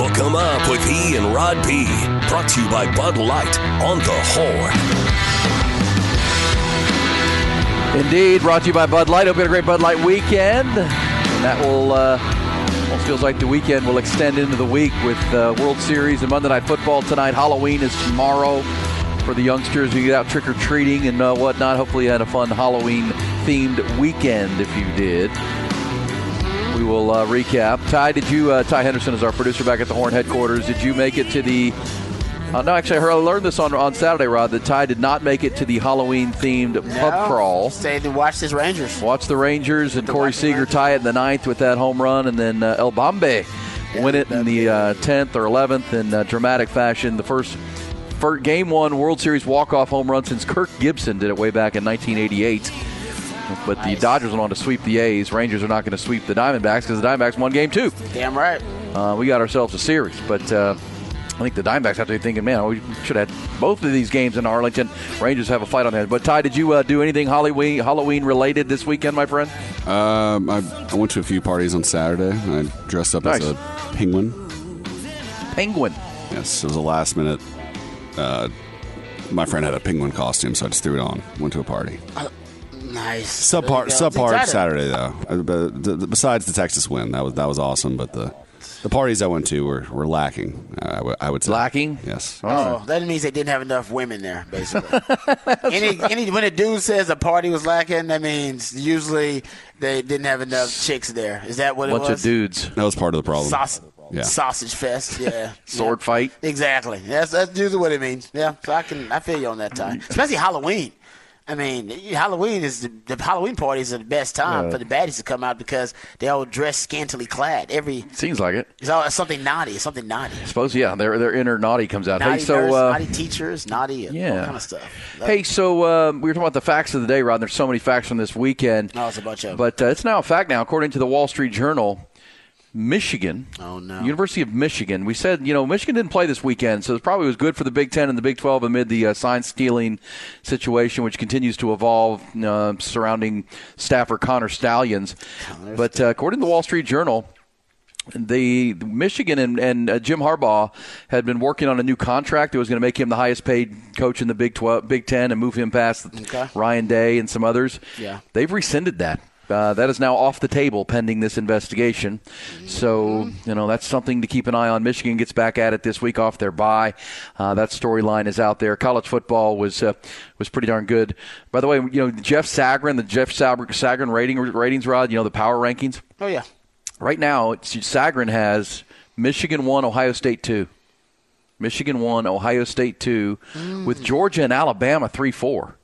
Hook 'em up with E and Rod B. Brought to you by Bud Light on the Horn. Indeed, brought to you by Bud Light. Hope you had a great Bud Light weekend. And that will, uh, almost feels like the weekend will extend into the week with uh, World Series and Monday Night Football tonight. Halloween is tomorrow for the youngsters who get out trick or treating and uh, whatnot. Hopefully, you had a fun Halloween themed weekend if you did. We will uh, recap. Ty, did you? Uh, Ty Henderson is our producer back at the Horn headquarters. Did you make it to the? Uh, no, actually, I, heard, I learned this on on Saturday, Rod. That Ty did not make it to the Halloween themed pub crawl. Stayed to watch his Rangers. Watch the Rangers and Corey Seager tie it in the ninth with that home run, and then uh, El Bombi win it in the uh, 10th or 11th in uh, dramatic fashion. The first, first game one World Series walk off home run since Kirk Gibson did it way back in 1988. But the Dodgers went on to sweep the A's. Rangers are not going to sweep the Diamondbacks because the Diamondbacks won game two. Damn right. Uh, we got ourselves a series, but uh, I think the Diamondbacks have to be thinking, man, we should have had both of these games in Arlington. Rangers have a fight on that. But Ty, did you uh, do anything Halloween Halloween related this weekend, my friend? Um, I, I went to a few parties on Saturday. I dressed up Nice. as a penguin. Penguin. Yes, it was a last minute. Uh, my friend had a penguin costume, so I just threw it on. Went to a party. Nice. Subpar, There you go. subpar Excited. Saturday though. Uh, but the, the, besides the Texas win, that was that was awesome. But the the parties I went to were, were lacking. Uh, I, w- I would say Lacking? Yes. Oh, that means they didn't have enough women there, basically. any, any when a dude says a party was lacking, that means usually they didn't have enough chicks there. Is that what it Bunch was? of dudes. That was part of the problem. Sausage, Yeah. sausage fest. Yeah. Sword fight. Exactly. That's that's usually what it means. Yeah. So I can I feel you on that time, especially Halloween. I mean, Halloween is the, the Halloween parties are the best time for the baddies to come out because they all dress scantily clad. Every Seems like it. it's all something naughty. Something naughty. I suppose yeah, their their inner naughty comes out. Naughty hey, so nurse, uh, naughty teachers, naughty, yeah. kind of stuff. hey, so um, we were talking about the facts of the day, Rod. There's so many facts from this weekend. Oh, it's a bunch of 'em. But uh, it's now a fact now, according to the Wall Street Journal. Michigan, Oh, no. University of Michigan. We said you know Michigan didn't play this weekend, so it probably was good for the Big Ten and the Big Twelve amid the uh, sign stealing situation, which continues to evolve uh, surrounding staffer Connor Stalions. But uh, according to the Wall Street Journal, the Michigan and, and uh, Jim Harbaugh had been working on a new contract that was going to make him the highest paid coach in the Big 12, Big Ten and move him past Okay. Ryan Day and some others. Yeah. They've rescinded that. Uh, that is now off the table pending this investigation. So, you know, that's something to keep an eye on. Michigan gets back at it this week off their bye. Uh, that storyline is out there. College football was uh, was pretty darn good. By the way, you know, Jeff Sagarin, the Jeff Sag- Sagarin rating ratings rod, you know, the power rankings. Oh yeah. Right now, it's, Sagarin has Michigan 1, Ohio State 2. Michigan 1, Ohio State 2, with Georgia and Alabama 3 4.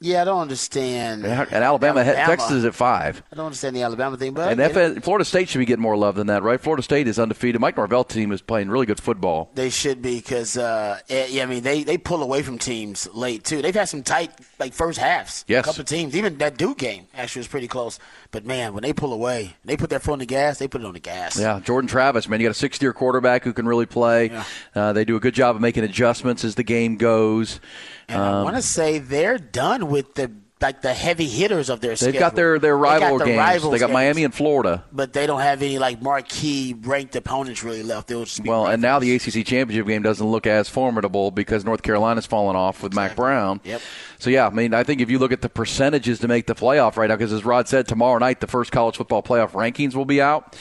Yeah, I don't understand. And Alabama, Texas is at 5. I don't understand the Alabama thing, but And FS, Florida State should be getting more love than that, right? Florida State is undefeated. Mike Norvell team is playing really good football. They should be because, uh, eh, yeah, I mean, they, they pull away from teams late too. They've had some tight like first halves. Yes. a couple of teams. Even that Duke game actually was pretty close. But man, when they pull away, they put their foot on the gas. They put it on the gas. Yeah, Jordan Travis, man, you got a six-year quarterback who can really play. Yeah. Uh, they do a good job of making adjustments as the game goes. And I want to um, say they're done with the like the heavy hitters of their. Season. They've schedule. got their their They rival the games. rivals they got games, Miami and Florida. but they don't have any like marquee ranked opponents really left. They'll just be Well, and now the ACC championship game doesn't look as formidable because North Carolina's fallen off with Mack Brown. Yep. So yeah, I mean, I think if you look at the percentages to make the playoff right now, because as Rod said, tomorrow night the first college football playoff rankings will be out.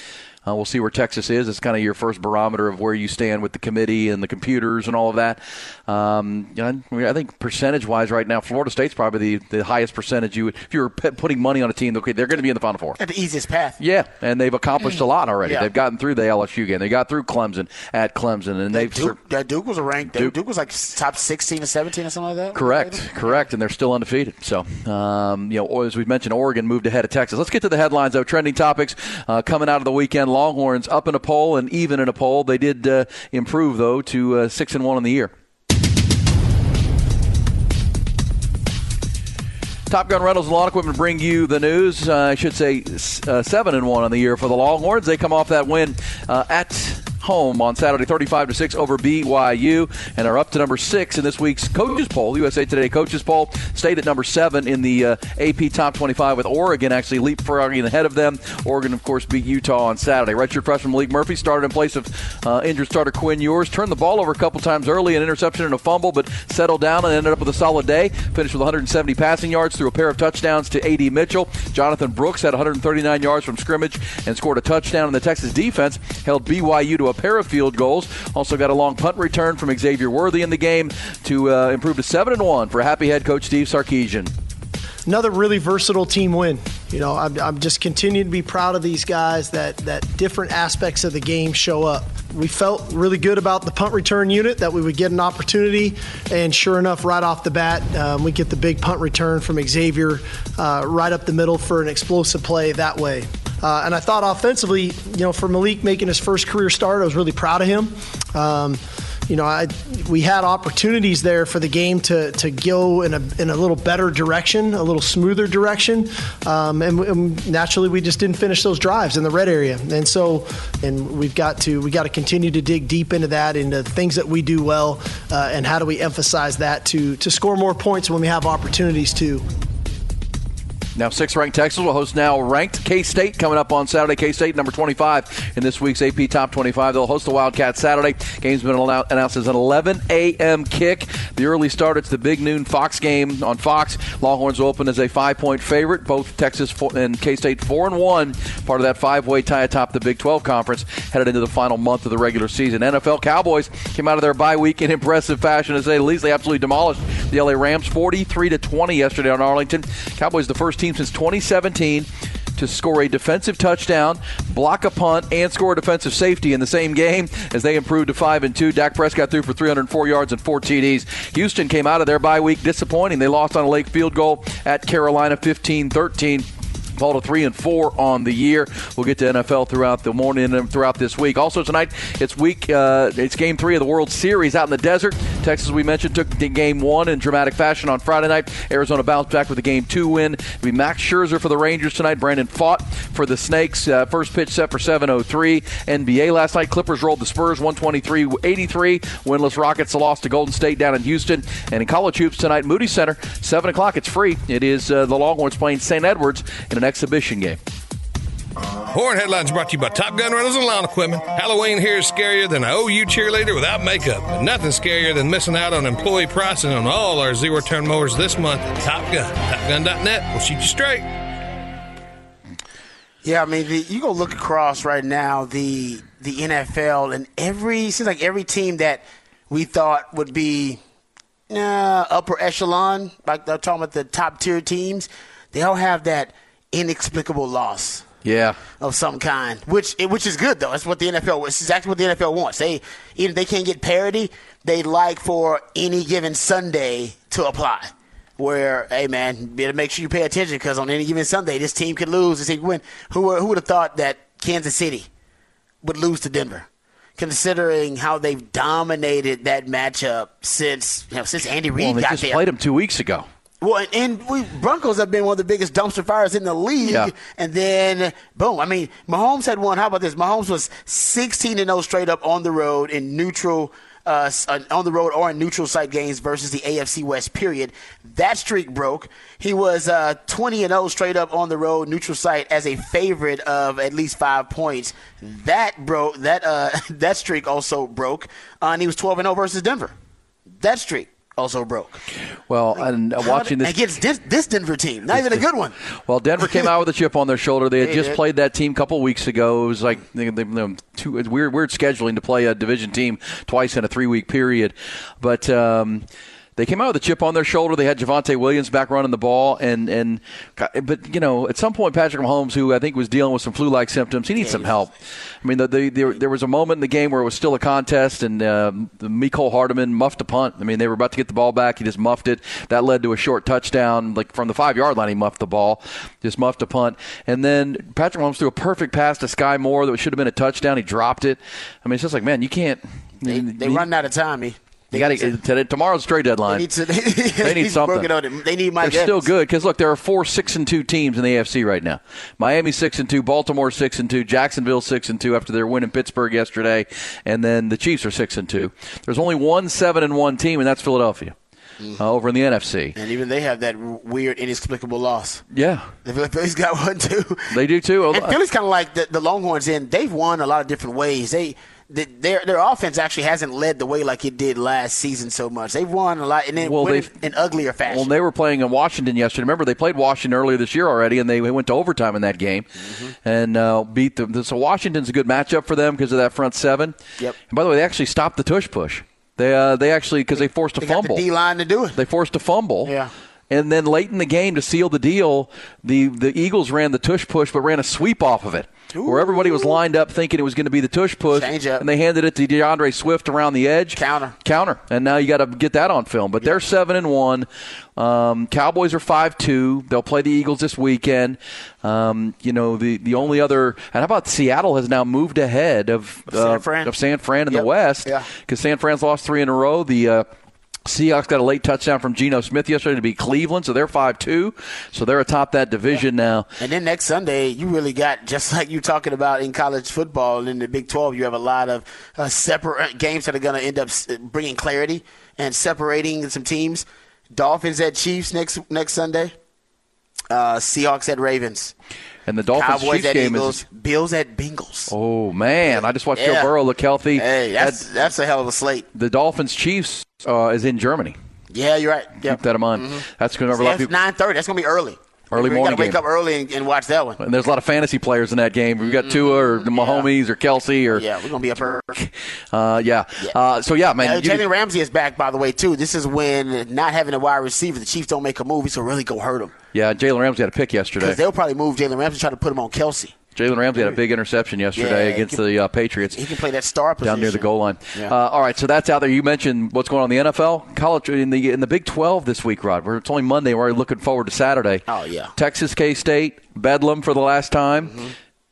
Uh, we'll see where Texas is. It's kind of your first barometer of where you stand with the committee and the computers and all of that. Um, I think percentage wise, right now, Florida State's probably the, the highest percentage you would, if you were putting money on a team, okay, they're going to be in the Final Four. At the easiest path. Yeah, and they've accomplished a lot already. Yeah. They've gotten through the LSU game. They got through Clemson at Clemson, and they've Duke, that Duke was a ranked. Duke, Duke, was like top sixteen or seventeen or something like that. Correct, correct, and they're still undefeated. So, um, you know, as we mentioned, Oregon moved ahead of Texas. Let's get to the headlines though. Trending topics uh, coming out of the weekend: Longhorns up in a poll and even in a poll. They did uh, improve though to uh, six and one in the year. Top Gun Rentals and Lawn Equipment bring you the news. Uh, I should say uh, seven and one on the year for the Longhorns. They come off that win uh, at home on Saturday, 35 to 6 over BYU, and are up to number six in this week's coaches poll. USA Today coaches poll stayed at number seven in the uh, AP top 25, with Oregon actually leapfrogging ahead of them. Oregon, of course, beat Utah on Saturday. Redshirt freshman Maalik Murphy started in place of uh, injured starter Quinn Ewers. Turned the ball over a couple times early, an interception and a fumble, but settled down and ended up with a solid day. Finished with 170 passing yards through a pair of touchdowns to A.D. Mitchell. Jonathan Brooks had 139 yards from scrimmage and scored a touchdown. And the Texas defense held BYU to a pair of field goals. Also got a long punt return from Xavier Worthy in the game to uh, improve to seven and one for happy head coach Steve Sarkisian. Another really versatile team win. You know, I'm, I'm just continuing to be proud of these guys that that different aspects of the game show up. We felt really good about the punt return unit that we would get an opportunity, and sure enough, right off the bat, um, we get the big punt return from Xavier uh, right up the middle for an explosive play that way. Uh, and I thought offensively, you know, for Maalik making his first career start, I was really proud of him. Um, you know, I, we had opportunities there for the game to, to go in a, in a little better direction, a little smoother direction. Um, and, and, naturally, we just didn't finish those drives in the red area. And so, and we've got to, we got to continue to dig deep into that, into things that we do well, uh, and how do we emphasize that to, to score more points when we have opportunities to. Now, six ranked Texas will host now ranked K State coming up on Saturday. K State, number 25 in this week's AP Top 25. They'll host the Wildcats Saturday. Game's been announced as an 11 a.m. kick. The early start, it's the big noon Fox game on Fox. Longhorns open as a five point favorite. Both Texas and K State 4 and 1, part of that five way tie atop the Big 12 Conference, headed into the final month of the regular season. NFL Cowboys came out of their bye week in impressive fashion, to say the least. They absolutely demolished the LA Rams 43 to 20 yesterday on Arlington. Cowboys, the first team since 2017 to score a defensive touchdown, block a punt, and score a defensive safety in the same game as they improved to five and two. Dak Prescott threw for 304 yards and four TDs. Houston came out of their bye week disappointing. They lost on a late field goal at Carolina 15-13 fall to three and four on the year. We'll get to NFL throughout the morning and throughout this week. Also tonight, it's week. Uh, it's game three of the World Series out in the desert. Texas, we mentioned, took game one in dramatic fashion on Friday night. Arizona bounced back with a game two win. Be Max Scherzer for the Rangers tonight. Brandon Pfaadt for the Snakes. Uh, first pitch set for 7:03. NBA last night. Clippers rolled the Spurs 123-83. Winless Rockets lost to Golden State down in Houston. And in college hoops tonight, Moody Center, seven o'clock. It's free. It is uh, the Longhorns playing St. Edwards in an exhibition game. Horn headlines brought to you by Top Gun Rentals and Lawn Equipment. Halloween here is scarier than an OU cheerleader without makeup, but nothing scarier than missing out on employee pricing on all our zero turn mowers this month at Top Gun. TopGun.net will shoot you straight. Yeah, I mean, the, you go look across right now the the NFL and every seems like every team that we thought would be uh, upper echelon, like they're talking about the top tier teams, they all have that inexplicable loss. Yeah. Of some kind, which which is good though. That's what the NFL. It's exactly what the NFL wants. They they can't get parity, they like for any given Sunday to apply. Where, hey man, better make sure you pay attention because on any given Sunday, this team could lose, this team could win. Who who would have thought that Kansas City would lose to Denver? Considering how they've dominated that matchup since you know, since Andy Reid well, they got just there. played them two weeks ago. Well, and we Broncos have been one of the biggest dumpster fires in the league. Yeah. And then, boom. I mean, Mahomes had one. How about this? Mahomes was 16 and 0 straight up on the road in neutral. Uh, on the road or in neutral site games versus the AFC West. Period. That streak broke. He was uh, 20 and 0 straight up on the road, neutral site as a favorite of at least five points. That broke. That uh, that streak also broke. Uh, and he was 12 and 0 versus Denver. That streak also broke. Well, and uh, watching this against this, this Denver team, not even a good one. Well, Denver came out with a chip on their shoulder. They had They just did. played that team a couple weeks ago. It was like they, they, they, two, weird, weird scheduling to play a division team twice in a three week period, but. Um, they came out with a chip on their shoulder. They had Javonte Williams back running the ball, and and but you know at some point Patrick Mahomes, who I think was dealing with some flu-like symptoms, he needs some help. I mean, the, the, there, there was a moment in the game where it was still a contest, and um, the Mecole Hardman muffed a punt. I mean, they were about to get the ball back. He just muffed it. That led to a short touchdown, like from the five yard line. He muffed the ball, just muffed a punt, and then Patrick Mahomes threw a perfect pass to Skyy Moore that should have been a touchdown. He dropped it. I mean, it's just like, man, you can't. They, they you- run out of time. He. They got to tomorrow's trade deadline. They need to. They need something. They need Mike. They're still good because look, there are four six and two teams in the AFC right now. Miami six and two, Baltimore six and two, Jacksonville six and two after their win in Pittsburgh yesterday, and then the Chiefs are six and two. There's only one seven and one team, and that's Philadelphia uh, over in the NFC. And even they have that weird, inexplicable loss. Yeah, The Phillies got one too. they do too. And Philly's kind of like the, the Longhorns. In they've won a lot of different ways. They. The- Their their offense actually hasn't led the way like it did last season so much. They've won a lot and then Well, they've- in uglier fashion. Well, they were playing in Washington yesterday. Remember, they played Washington earlier this year already, and they went to overtime in that game Mm-hmm. and uh, beat them. So Washington's a good matchup for them because of that front seven. Yep. And by the way, they actually stopped the tush push. They uh, they actually because they forced a they got fumble. the D line to do it. They forced a fumble. Yeah. And then late in the game to seal the deal, the, the Eagles ran the tush push, but ran a sweep off of it, where everybody was lined up thinking it was going to be the tush push, Change up. and they handed it to D'Andre Swift around the edge. Counter. counter, and now you got to get that on film. But they're seven and one. Um, Cowboys are five two. They'll play the Eagles this weekend. Um, you know the the only other, and how about Seattle has now moved ahead of San uh, Fran. of San Fran in the Yep. West Yeah. because San Fran's lost three in a row. The uh, Seahawks got a late touchdown from Geno Smith yesterday to beat Cleveland, so they're five two. So they're atop that division now. And then next Sunday, you really got just like you're talking about in college football and in the Big 12. You have a lot of uh, separate games that are going to end up bringing clarity and separating some teams. Dolphins at Chiefs next next Sunday. Uh, Seahawks at Ravens. And the Dolphins Cowboys Chiefs at game Eagles. is. Bills at Bengals. Oh man! I just watched Joe Burrow look healthy. Hey, that's that's a hell of a slate. the Dolphins Chiefs uh, is in Germany. Yeah, you're right. Yeah. Keep that in mind. That's going to of That's nine thirty. That's gonna be early. Early morning gotta wake game. up early and, and watch that one. And there's a lot of fantasy players in that game. We've got Tua or the Mahomes or Kelce or Mm-hmm. Yeah, we're gonna be up early. uh, yeah. Yeah. Uh, so yeah, man. Uh, Jalen Ramsey is back, by the way, too. This is when not having a wide receiver, the Chiefs don't make a move. He's gonna really go hurt him yeah, Jalen Ramsey had a pick because yesterday. they'll probably move Jalen Ramsey, try to put him on Kelce. Jalen Ramsey had a big interception yesterday Yeah, against can- the uh, Patriots. He can play that star position down near the goal line. Yeah. Uh, all right, so that's out there. You mentioned what's going on in the NFL, college in the in the Big 12 this week, Rod. We're, it's only Monday. We're already looking forward to Saturday. Oh, yeah. Texas K State, Bedlam for the last time, Mm-hmm.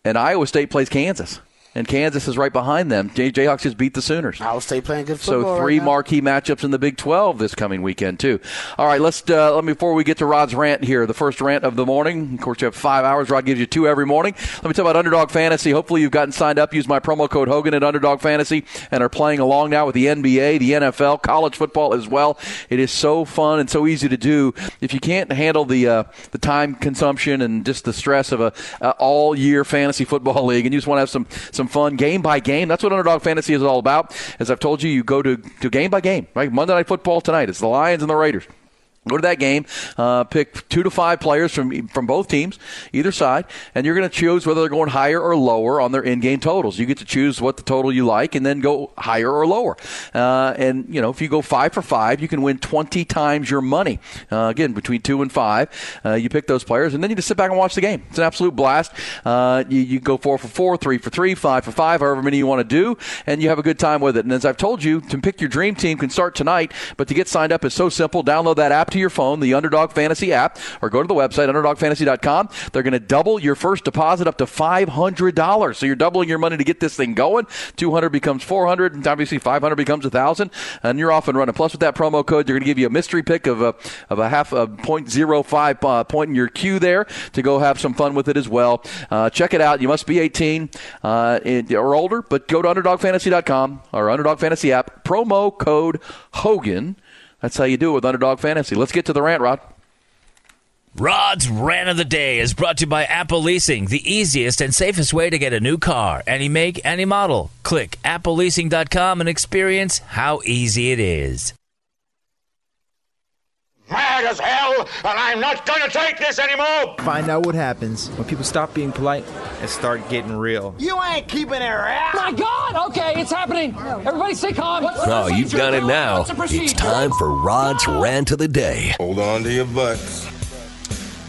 and Iowa State plays Kansas, and Kansas is right behind them. J- Jayhawks just beat the Sooners. Iowa State playing good football. So three right marquee matchups in the Big 12 this coming weekend too. All right, let's uh, let me before we get to Rod's rant here, the first rant of the morning. Of course, you have five hours. Rod gives you two every morning. Let me talk about Underdog Fantasy. Hopefully, you've gotten signed up. Use my promo code Hogan at Underdog Fantasy and are playing along now with the NBA, the NFL, college football as well. It is so fun and so easy to do. If you can't handle the uh, the time consumption and just the stress of a uh, all year fantasy football league, and you just want to have some some fun game by game, that's what Underdog Fantasy is all about. As I've told you, you go to, to game by game. Right, Monday Night Football tonight. It's the Lions and the Raiders. Go to that game, uh, pick two to five players from from both teams, either side, and you're going to choose whether they're going higher or lower on their in-game totals. You get to choose what the total you like, and then go higher or lower. Uh, and you know, if you go five for five, you can win 20 times your money. Uh, again, between two and five, uh, you pick those players, and then you just sit back and watch the game. It's an absolute blast. Uh, you, you go four for four, three for three, five for five, however many you want to do, and you have a good time with it. And as I've told you, to pick your dream team can start tonight, but to get signed up is so simple. Download that app to your phone, the Underdog Fantasy app, or go to the website, UnderdogFantasy.com. They're going to double your first deposit up to $500. So you're doubling your money to get this thing going. 200 becomes 400, and obviously 500 becomes 1,000, and you're off and running. Plus, with that promo code, they're going to give you a mystery pick of a, of a half a .05 uh, point in your queue there to go have some fun with it as well. Uh, check it out. You must be 18 uh, or older, but go to UnderdogFantasy.com or Underdog Fantasy app. Promo code Hogan. That's how you do it with Underdog Fantasy. Let's get to the rant, Rod. Rod's Rant of the Day is brought to you by Apple Leasing, the easiest and safest way to get a new car. Any make, any model. Click appleleasing.com and experience how easy it is. Mad as hell, and I'm not gonna take this anymore. Find out what happens when people stop being polite and start getting real. You ain't keeping it real. My God! Okay, it's happening. Everybody stay calm. No, you've done it now. It's time for Rod's Rant of the Day. Hold on to your butts.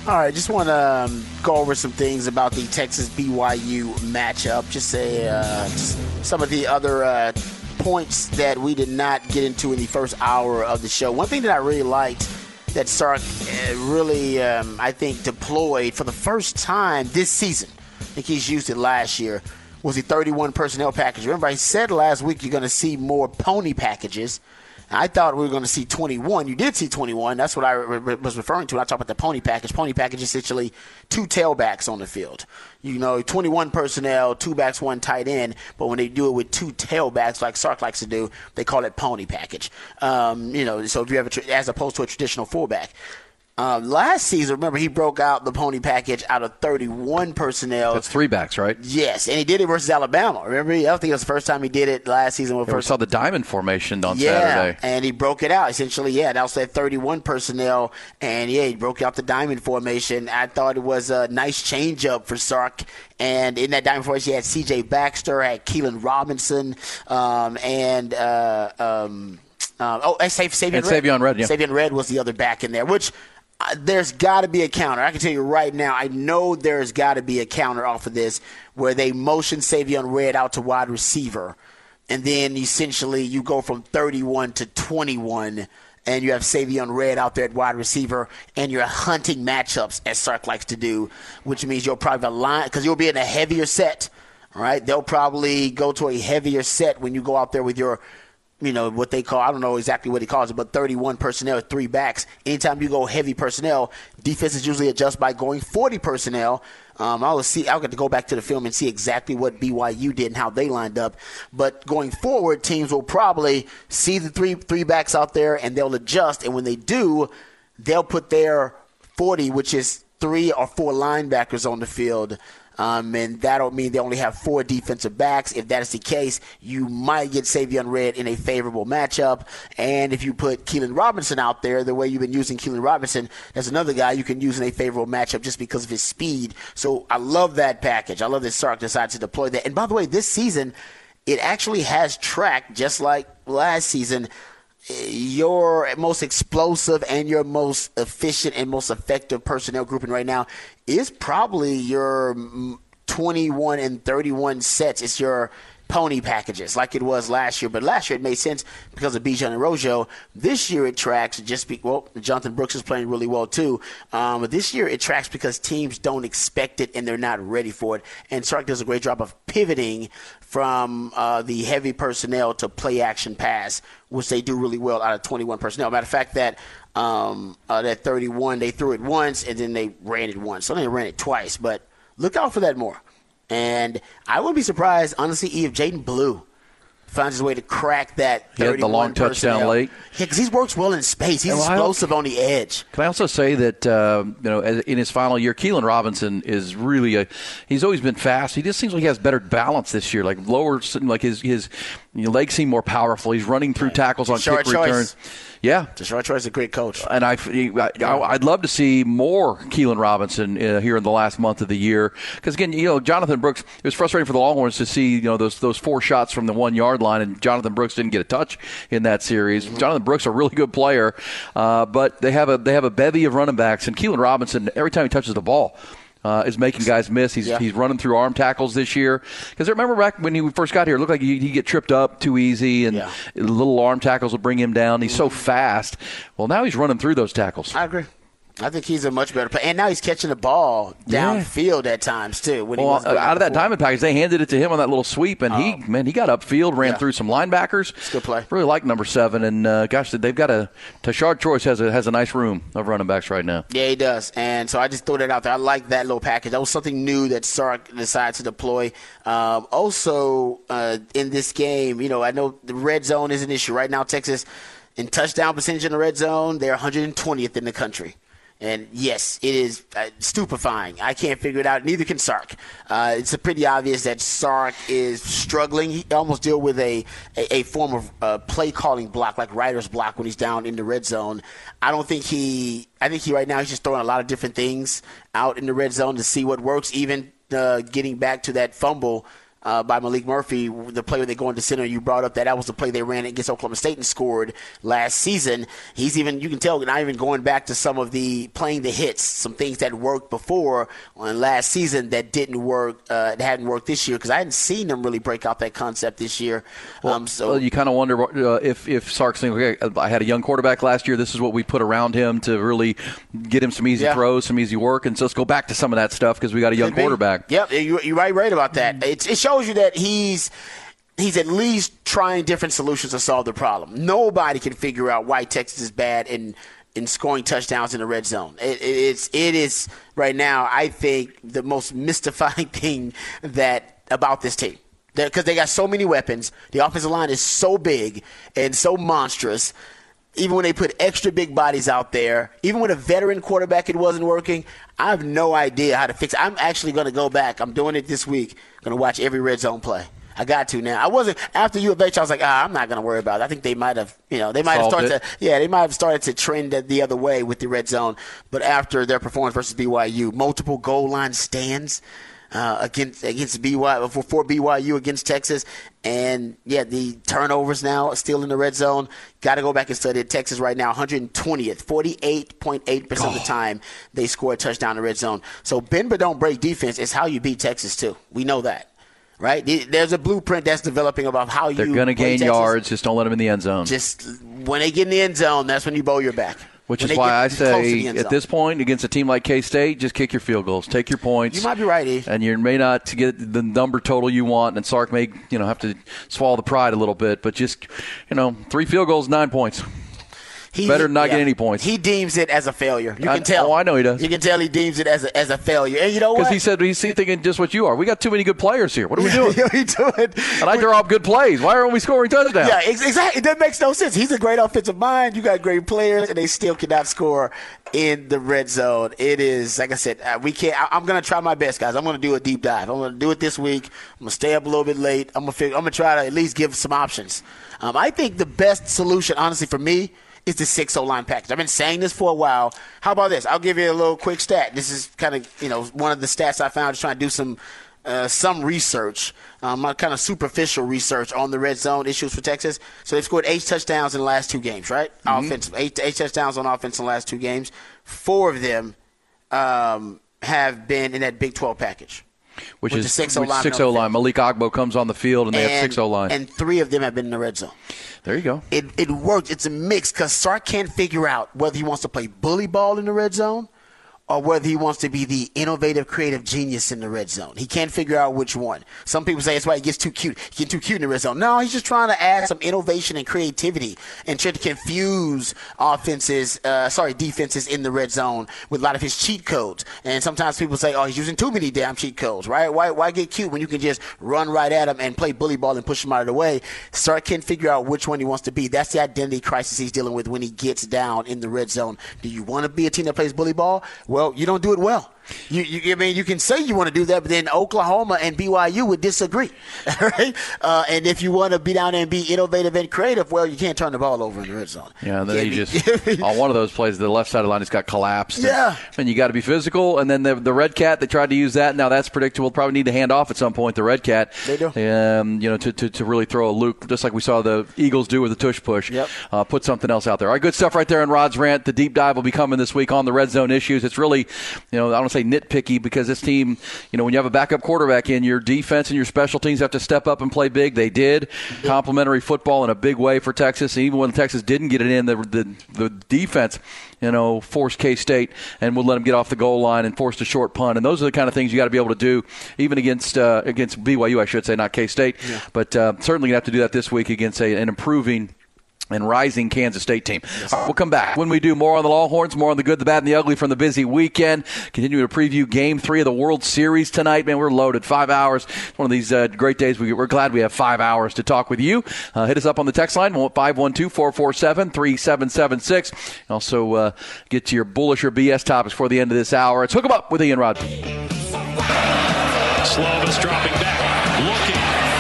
All right, just want to um, go over some things about the Texas BYU matchup. Just say uh, just some of the other uh, points that we did not get into in the first hour of the show. One thing that I really liked that Sark uh, really, um, I think, deployed for the first time this season. I think he's used it last year. Was the 31 personnel package? Remember, I said last week you're going to see more pony packages. I thought we were going to see 21. You did see 21. That's what I re- was referring to when I talked about the pony package. Pony package is essentially two tailbacks on the field. You know, 21 personnel, two backs, one tight end. But when they do it with two tailbacks, like Sark likes to do, they call it pony package. Um, you know, so if you have a, as opposed to a traditional fullback. Um, last season, remember he broke out the pony package out of 31 personnel. That's three backs, right? Yes, and he did it versus Alabama. Remember, I don't think it was the first time he did it last season. Yeah, we first saw the diamond formation on yeah, Saturday. and he broke it out essentially. Yeah, that was that 31 personnel, and yeah, he broke out the diamond formation. I thought it was a nice change up for Sark. And in that diamond formation, he had C.J. Baxter, had Keilan Robinson, um, and uh, um, um, oh, and Sav- Savion And Red. Savion Red, yeah. Savion Red was the other back in there, which. There's got to be a counter. I can tell you right now. I know there's got to be a counter off of this where they motion Savion Red out to wide receiver, and then essentially you go from 31 to 21, and you have Savion Red out there at wide receiver, and you're hunting matchups as Sark likes to do, which means you'll probably line because you'll be in a heavier set. All right, they'll probably go to a heavier set when you go out there with your you know, what they call, I don't know exactly what he calls it, but 31 personnel, three backs. Anytime you go heavy personnel, defenses usually adjust by going 40 personnel. Um, I'll see. I'll get to go back to the film and see exactly what BYU did and how they lined up. But going forward, teams will probably see the three three backs out there and they'll adjust. And when they do, they'll put their 40, which is three or four linebackers on the field. Um, and that'll mean they only have four defensive backs. If that is the case, you might get Savion Red in a favorable matchup. And if you put Keilan Robinson out there, the way you've been using Keilan Robinson, there's another guy you can use in a favorable matchup just because of his speed. So I love that package. I love that Sark decided to deploy that. And by the way, this season, it actually has tracked just like last season your most explosive and your most efficient and most effective personnel grouping right now is probably your mm, 21 and 31 sets. It's your pony packages like it was last year. But last year it made sense because of Bijan and Rojo. This year it tracks just be, well, Jonathan Brooks is playing really well too. Um, but this year it tracks because teams don't expect it and they're not ready for it. And Sark does a great job of pivoting from uh, the heavy personnel to play action pass, which they do really well out of 21 personnel. Matter of fact, that um, uh, that 31 they threw it once and then they ran it once, so they ran it twice. But look out for that more. And I wouldn't be surprised, honestly, if Jaydon Blue finds his way to crack that. He had the 31 long touchdown late. Yeah, because he works well in space. He's And I- explosive on the edge. Can I also say that uh, you know in his final year, Keilan Robinson is really a. He's always been fast. He just seems like he has better balance this year. Like lower, like his his you know, legs seem more powerful. He's running through tackles on Short kick choice. returns. Yeah, Tashard Choice's a great coach. and I, I, would love to see more Keilan Robinson uh, here in the last month of the year. Because again, you know, Jonathan Brooks. It was frustrating for the Longhorns to see you know those those four shots from the one yard line, and Jonathan Brooks didn't get a touch in that series. Jonathan Brooks a really good player, uh, but they have a they have a bevy of running backs, and Keilan Robinson every time he touches the ball. Uh, is making guys miss. He's Yeah. he's running through arm tackles this year. Because remember back when he first got here, it looked like he'd, he'd get tripped up too easy, and Yeah. little arm tackles would bring him down. He's so fast. Well, now he's running through those tackles. I agree. I think he's a much better player. And now he's catching the ball Yeah. downfield at times, too. When Well, was going out of that diamond package, they handed it to him on that little sweep, and he man, he got upfield, ran Yeah. through some linebackers. It's a good play. Really like number seven, and uh, gosh, they've got a Tashard Choice has a has a nice room of running backs right now. Yeah, he does. And so I just threw that out there. I like that little package. That was something new that Sark decided to deploy. Um, also, uh, in this game, you know, I know the red zone is an issue. Right now, Texas, in touchdown percentage in the red zone, they're 120th in the country. And yes, it is uh, stupefying. I can't figure it out. Neither can Sark. Uh, it's pretty obvious that Sark is struggling. He almost deal with a, a, a form of uh, play calling block, like writer's block when he's down in the red zone. I don't think he. I think he right now he's just throwing a lot of different things out in the red zone to see what works. Even uh, getting back to that fumble uh, by Maalik Murphy, the play where they go into center. You brought up that that was the play they ran against Oklahoma State and scored last season. He's even, you can tell, not even going back to some of the playing the hits, some things that worked before on last season that didn't work, uh, that hadn't worked this year because I hadn't seen them really break out that concept this year. Well, um, so well, you kind of wonder uh, if if Sark's thinking, okay, I had a young quarterback last year. This is what we put around him to really get him some easy yeah. throws, some easy work, and so let's go back to some of that stuff because we got a young quarterback. Yep, you're right, right about that. It, it shows you that he's he's at least trying different solutions to solve the problem. Nobody can figure out why Texas is bad in in scoring touchdowns in the red zone. It, it, it's it is right now. I think the most mystifying thing that about this team because they got so many weapons. The offensive line is so big and so monstrous. Even when they put extra big bodies out there, even with a veteran quarterback, it wasn't working. I have no idea how to fix it. I'm actually going to go back. I'm doing it this week. Going to watch every red zone play. I got to now. I wasn't after U of H. I was like, ah, I'm not going to worry about it. I think they might have, you know, they might Solved have started it. to, yeah, they might have started to trend the other way with the red zone. But after their performance versus BYU, multiple goal line stands. Uh, against against BYU for, for BYU against Texas, and yeah, the turnovers now still in the red zone. Got to go back and study it. Texas right now, 120th, 48.8 percent of the time they score a touchdown in the red zone. So bend but don't break defense is how you beat Texas too. We know that right? There's a blueprint that's developing about how They're you. They're going to gain Texas. yards. Just don't let them in the end zone. Just when they get in the end zone, that's when you bow your back. Which is why I say at this point against a team like K State, just kick your field goals, take your points. You might be right, e. and you may not get the number total you want, and Sark may you know have to swallow the pride a little bit, but just you know three field goals, nine points. He, Better not yeah, get any points. He deems it as a failure. You I, can tell. Oh, I know he does. You can tell he deems it as a, as a failure. And you know what? Because he said he's thinking just what you are. We got too many good players here. What are we doing? We doing. And I draw up good plays. Why aren't we scoring touchdowns? Yeah, exactly. That makes no sense. He's a great offensive mind. You got great players, and they still cannot score in the red zone. It is like I said. Uh, we can't. I, am going to try my best, guys. I'm going to do a deep dive. I'm going to do it this week. I'm going to stay up a little bit late. I'm going to figure. I'm going to try to at least give some options. Um, I think the best solution, honestly, for me is the 6 0 line package. I've been saying this for a while. How about this? I'll give you a little quick stat. This is kind of, you know, one of the stats I found just trying to do some uh, some research, um, kind of superficial research on the red zone issues for Texas. So they've scored eight touchdowns in the last two games, right? Mm-hmm. Offensive, eight, eight touchdowns on offense in the last two games. Four of them um, have been in that Big 12 package. Which is 6 0 line. 6 0 line. Malik Agbo comes on the field and they and, have 6 0 line. And three of them have been in the red zone. There you go. It, it works. It's a mix because Sark can't figure out whether he wants to play bully ball in the red zone or whether he wants to be the innovative, creative genius in the red zone. He can't figure out which one. Some people say it's why he gets too cute. He gets too cute in the red zone. No, he's just trying to add some innovation and creativity and try to confuse offenses, uh, sorry, defenses in the red zone with a lot of his cheat codes. And sometimes people say, oh, he's using too many damn cheat codes, right? Why, why get cute when you can just run right at him and play bully ball and push him out of the way? Sark can't figure out which one he wants to be. That's the identity crisis he's dealing with when he gets down in the red zone. Do you want to be a team that plays bully ball? Well, you don't do it well. You, you, I mean, you can say you want to do that, but then Oklahoma and BYU would disagree, right? Uh, and if you want to be down there and be innovative and creative, well, you can't turn the ball over in the red zone. Yeah, and then you, you just on one of those plays, the left side of the line just got collapsed. Yeah, and, and you got to be physical. And then the, the red cat, they tried to use that. Now that's predictable. Probably need to hand off at some point. The red cat, they do. Um, you know, to, to, to really throw a loop, just like we saw the Eagles do with the tush push. Yep. Uh, put something else out there. All right, good stuff right there in Rod's rant. The deep dive will be coming this week on the red zone issues. It's really, you know, I don't say nitpicky because this team, you know, when you have a backup quarterback in, your defense and your special teams have to step up and play big. They did. Complementary football in a big way for Texas. And even when Texas didn't get it in, the, the, the defense you know, forced K State and would let them get off the goal line and forced a short punt. And those are the kind of things you got to be able to do, even against uh, against BYU, I should say, not K State, yeah. but uh, certainly you have to do that this week against a, an improving and rising Kansas State team. Right, we'll come back when we do more on the Longhorns, more on the good, the bad, and the ugly from the busy weekend. Continue to preview Game Three of the World Series tonight. Man, we're loaded. Five hours. It's one of these uh, great days. We, are glad we have five hours to talk with you. Uh, hit us up on the text line 512-447-3776. Also uh, get to your bullish or BS topics for the end of this hour. Let's hook them up with Ian Rod. Slovis dropping back. All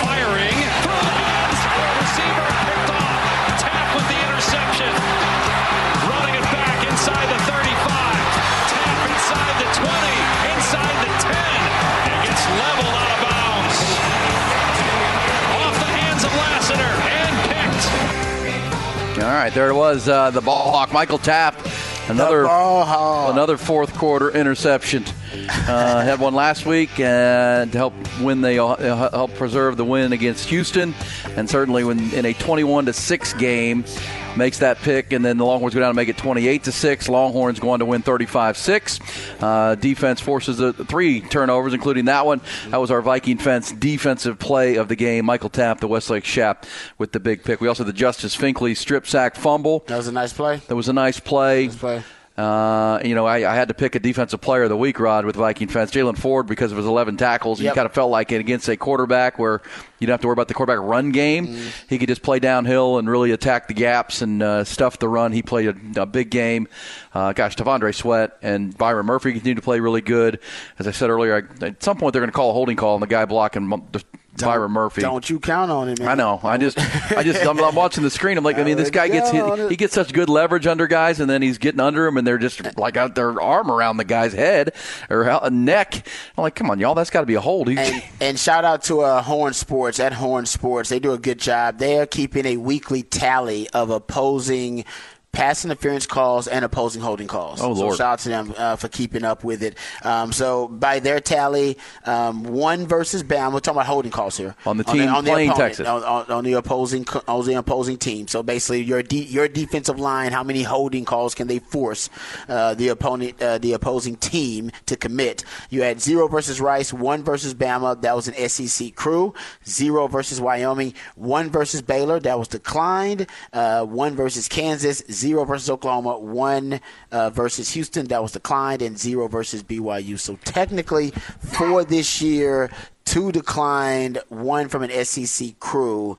right, there it was. Uh, the ball hawk, Michael Taaffe. Another another fourth quarter interception. Uh, had one last week and to help win the uh, help preserve the win against Houston, and certainly when in a 21 to six game makes that pick, and then the Longhorns go down and make it 28 to six. Longhorns going to win 35 six. Uh, defense forces a, three turnovers, including that one. That was our Viking fence defensive play of the game. Michael Taaffe, the Westlake Shap, with the big pick. We also had the Justice Finkley strip sack fumble. That was a nice play. That was a nice play. Nice play. Uh, you know, I, I, had to pick a defensive player of the week, Rod, with Viking fans. Jaylan Ford, because of his 11 tackles. Yep. You kind of felt like it against a quarterback where you don't have to worry about the quarterback run game. Mm. He could just play downhill and really attack the gaps and uh, stuff the run. He played a, a big game. Uh, gosh, T'Vondre Sweat and Byron Murphy continue to play really good. As I said earlier, I, at some point they're going to call a holding call on the guy blocking don't, Byron Murphy. Don't you count on him? Man. I know. I just, I just, I'm, I'm, watching the screen. I'm like, I mean, this guy gets he, he, gets such good leverage under guys, and then he's getting under them, and they're just like out their arm around the guy's head or a neck. I'm like, come on, y'all, that's got to be a hold. And, and, shout out to uh, Horn Sports at Horn Sports. They do a good job. They are keeping a weekly tally of opposing pass interference calls and opposing holding calls. Oh, Lord. So shout out to them uh, for keeping up with it. Um, so by their tally, um, one versus Bam. We're talking about holding calls here on the team on the, on playing opponent, Texas on, on, on, the opposing on the opposing team. So basically, your de- your defensive line, how many holding calls can they force uh, the opponent, uh, the opposing team to commit? You had zero versus Rice, one versus Bama. That was an SEC crew. Zero versus Wyoming, one versus Baylor. That was declined. Uh, one versus Kansas zero versus Oklahoma, one uh, versus Houston that was declined, and zero versus BYU. So technically, for this year, two declined, one from an SEC crew,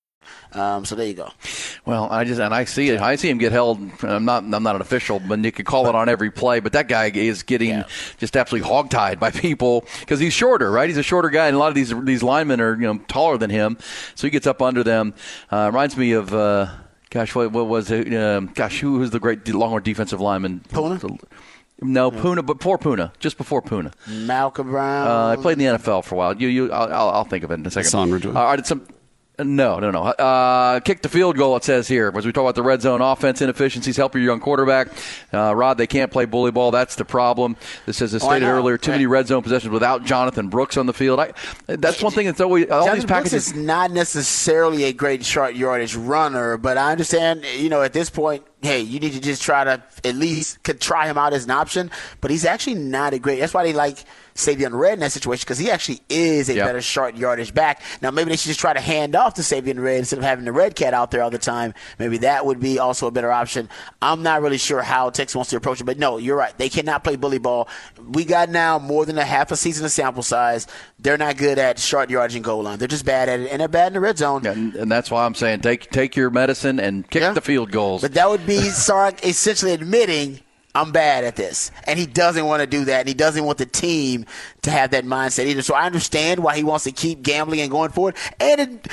Um, so there you go. Well, I just and I see it. I see him get held. I'm not. I'm not an official, but you could call it on every play. But that guy is getting yeah. just absolutely hogtied by people because he's shorter, right? He's a shorter guy, and a lot of these these linemen are you know taller than him, so he gets up under them. Uh, reminds me of. Uh, gosh, what, what was it? Uh, gosh, who was the great Longhorn defensive lineman? Poona. No, Poona, but before Poona, just before Poona. Malcolm Brown. Uh, I played in the NFL for a while. You, you, I'll, I'll think of it in a second. Son Ridgeway. Uh, did some no, no, no. Uh, kick the field goal, it says here. As we talk about the red zone offense inefficiencies, help your young quarterback. Uh, Rod, they can't play bully ball. That's the problem. This as oh, stated earlier, too many red zone possessions without Jonathan Brooks on the field. I, that's one thing that's always, all Jonathan these packages. Brooks is not necessarily a great short yardage runner, but I understand, you know, at this point, hey, you need to just try to at least could try him out as an option. But he's actually not a great. That's why they like Savion Red in that situation because he actually is a yep. better short yardage back. Now maybe they should just try to hand off to Savion Red instead of having the Red Cat out there all the time. Maybe that would be also a better option. I'm not really sure how Texas wants to approach it, but no, you're right. They cannot play bully ball. We got now more than a half a season of sample size. They're not good at short yardage and goal line. They're just bad at it, and they're bad in the red zone. And, and that's why I'm saying take take your medicine and kick yeah. the field goals. But that would be Sark essentially admitting I'm bad at this. And he doesn't want to do that. And he doesn't want the team to have that mindset either. So I understand why he wants to keep gambling and going for it. And it,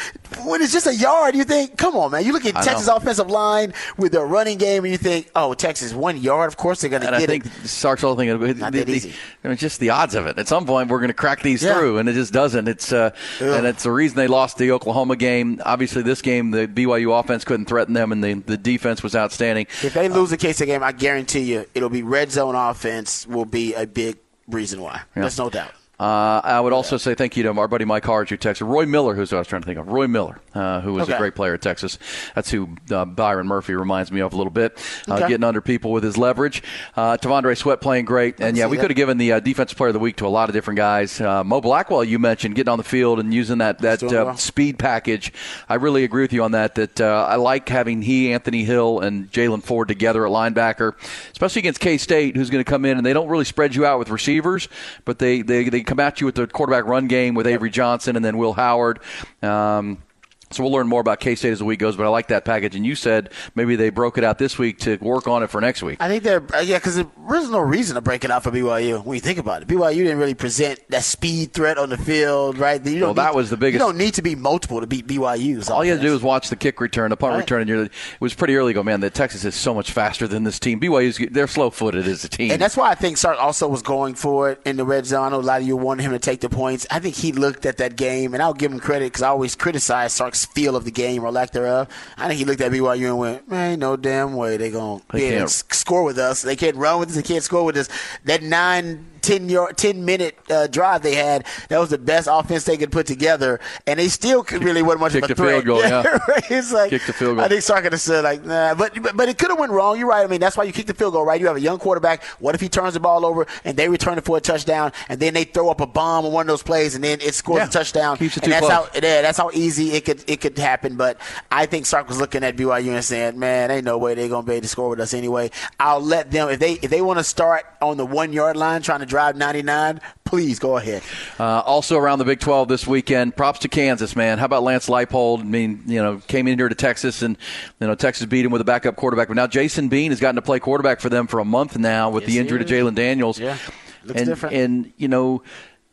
when it's just a yard, you think, come on, man. You look at I Texas know. offensive line with their running game, and you think, oh, Texas, one yard, of course they're going to get it. And I think it. Sark's whole thing, Not the, that easy. Just the odds of it. At some point, we're going to crack these Yeah. through, and it just doesn't. It's uh, and it's the reason they lost the Oklahoma game. Obviously, this game, the BYU offense couldn't threaten them, and the, the defense was outstanding. If they lose the K-State game, I guarantee you it'll be red zone offense will be a big reason why. There's no doubt. Uh, I would also say thank you to our buddy Mike Harge who texted Roy Miller, who's what I was trying to think of. Roy Miller, uh, who was a great player at Texas. That's who uh, Byron Murphy reminds me of a little bit. Uh, Okay. Getting under people with his leverage. Uh, T'Vondre Sweat playing great, and yeah, we could have given the uh, defensive player of the week to a lot of different guys. Uh, Mo Blackwell, you mentioned getting on the field and using that that uh, well. speed package. I really agree with you on that. That uh, I like having he, Anthony Hill, and Jaylan Ford together at linebacker, especially against K State, who's going to come in and they don't really spread you out with receivers, but they they, they come at you with the quarterback run game with Avery Johnson and then Will Howard. Um, so we'll learn more about K State as the week goes, but I like that package. And you said maybe they broke it out this week to work on it for next week. I think they're uh, yeah, because there's no reason to break it out for BYU when you think about it. BYU didn't really present that speed threat on the field, right? You don't Well, that was the biggest- You don't need to be multiple to beat BYU's. All you had to do was watch the kick return, the punt Right. return, and you're, it was pretty early. to Go, man. The Texas is so much faster than this team. BYU's they're slow footed as a team. And that's why I think Sark also was going for it in the red zone. I know a lot of you wanted him to take the points. I think he looked at that game, and I'll give him credit because I always criticize Sark's feel of the game or lack thereof. I think he looked at BYU and went, man, no damn way they're going to They be able to can't. s- score with us. They can't run with us. They can't score with us. That nine, 10, yard, 10 minute uh, drive they had, that was the best offense they could put together, and they still could really wasn't much of a the field threat. goal, yeah. it's like, Kicked the field goal. I think Sark could have said like, nah, but but, but it could have went wrong. You're right. I mean, that's why you kick the field goal, right? You have a young quarterback. What if he turns the ball over and they return it for a touchdown, and then they throw up a bomb on one of those plays, and then it scores Yeah. a touchdown? Keeps it and that's close. how yeah, that's how easy it could it could happen. But I think Sark was looking at BYU and saying, man, ain't no way they're gonna be able to score with us anyway. I'll let them if they if they want to start on the one yard line trying to drive 99. Please go ahead. Uh, also around the Big 12 this weekend, props to Kansas, man. How about Lance Leipold? I mean, you know, came in here to Texas and, you know, Texas beat him with a backup quarterback. But now Jason Bean has gotten to play quarterback for them for a month now with Yes, the injury to. Jalon Daniels. Yeah. Looks and, different. And, you know,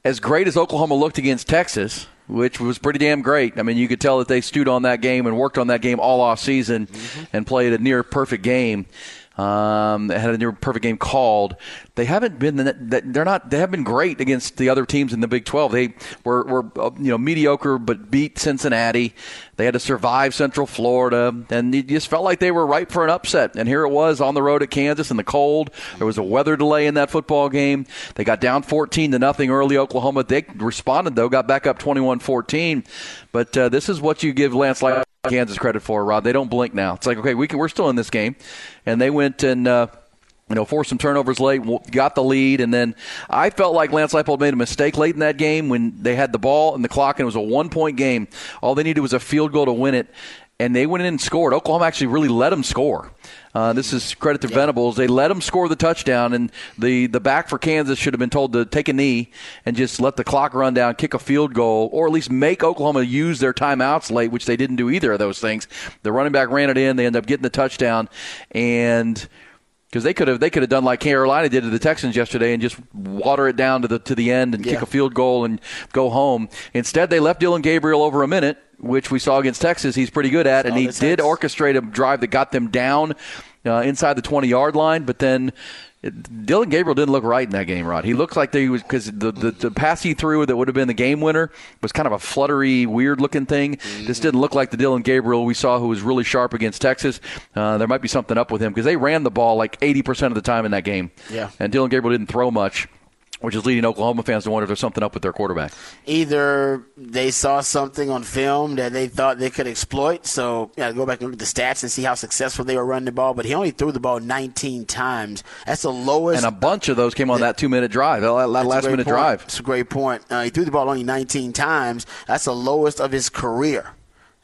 as great as Oklahoma looked against Texas, which was pretty damn great. I mean, you could tell that they stewed on that game and worked on that game all off season Mm-hmm. and played a near perfect game. Um, they had a near perfect game called. They haven't been they're not. They have been great against the other teams in the Big Twelve. They were, were uh, you know mediocre, but beat Cincinnati. They had to survive Central Florida, and you just felt like they were ripe for an upset. And here it was on the road at Kansas in the cold. There was a weather delay in that football game. They got down 14 to nothing early. Oklahoma they responded though, got back up 21-14. But uh, this is what you give Lance Leipold Kansas credit for, Rod. They don't blink now. It's like okay, we can, we're still in this game, and they went and. Uh, you know, forced some turnovers late, got the lead, and then I felt like Lance Leipold made a mistake late in that game when they had the ball and the clock, and it was a one-point game. All they needed was a field goal to win it, and they went in and scored. Oklahoma actually really let them score. Uh, this is credit to Venables. They let them score the touchdown, and the, the back for Kansas should have been told to take a knee and just let the clock run down, kick a field goal, or at least make Oklahoma use their timeouts late, which they didn't do either of those things. The running back ran it in. They end up getting the touchdown, and because they could have they could have done like Carolina did to the Texans yesterday and just water it down to the to the end and kick a field goal and go home. Instead, they left Dillon Gabriel over a minute, which we saw against Texas. He's pretty good at, and he did orchestrate a drive that got them down uh, inside the twenty yard line. But then. it- Dillon Gabriel didn't look right in that game, Rod. He looked like they was because the, the the pass he threw that would have been the game winner was kind of a fluttery, weird looking thing. This didn't look like the Dillon Gabriel we saw who was really sharp against Texas. Uh, there might be something up with him because they ran the ball like eighty percent of the time in that game. Yeah. and Dillon Gabriel didn't throw much, which is leading Oklahoma fans to wonder if there's something up with their quarterback. either they saw something on film that they thought they could exploit. So, yeah, go back and look at the stats and see how successful they were running the ball. But he only threw the ball 19 times. That's the lowest. And a bunch of those came on that two minute drive, that that last minute point. drive. That's a great point. Uh, he threw the ball only 19 times. That's the lowest of his career.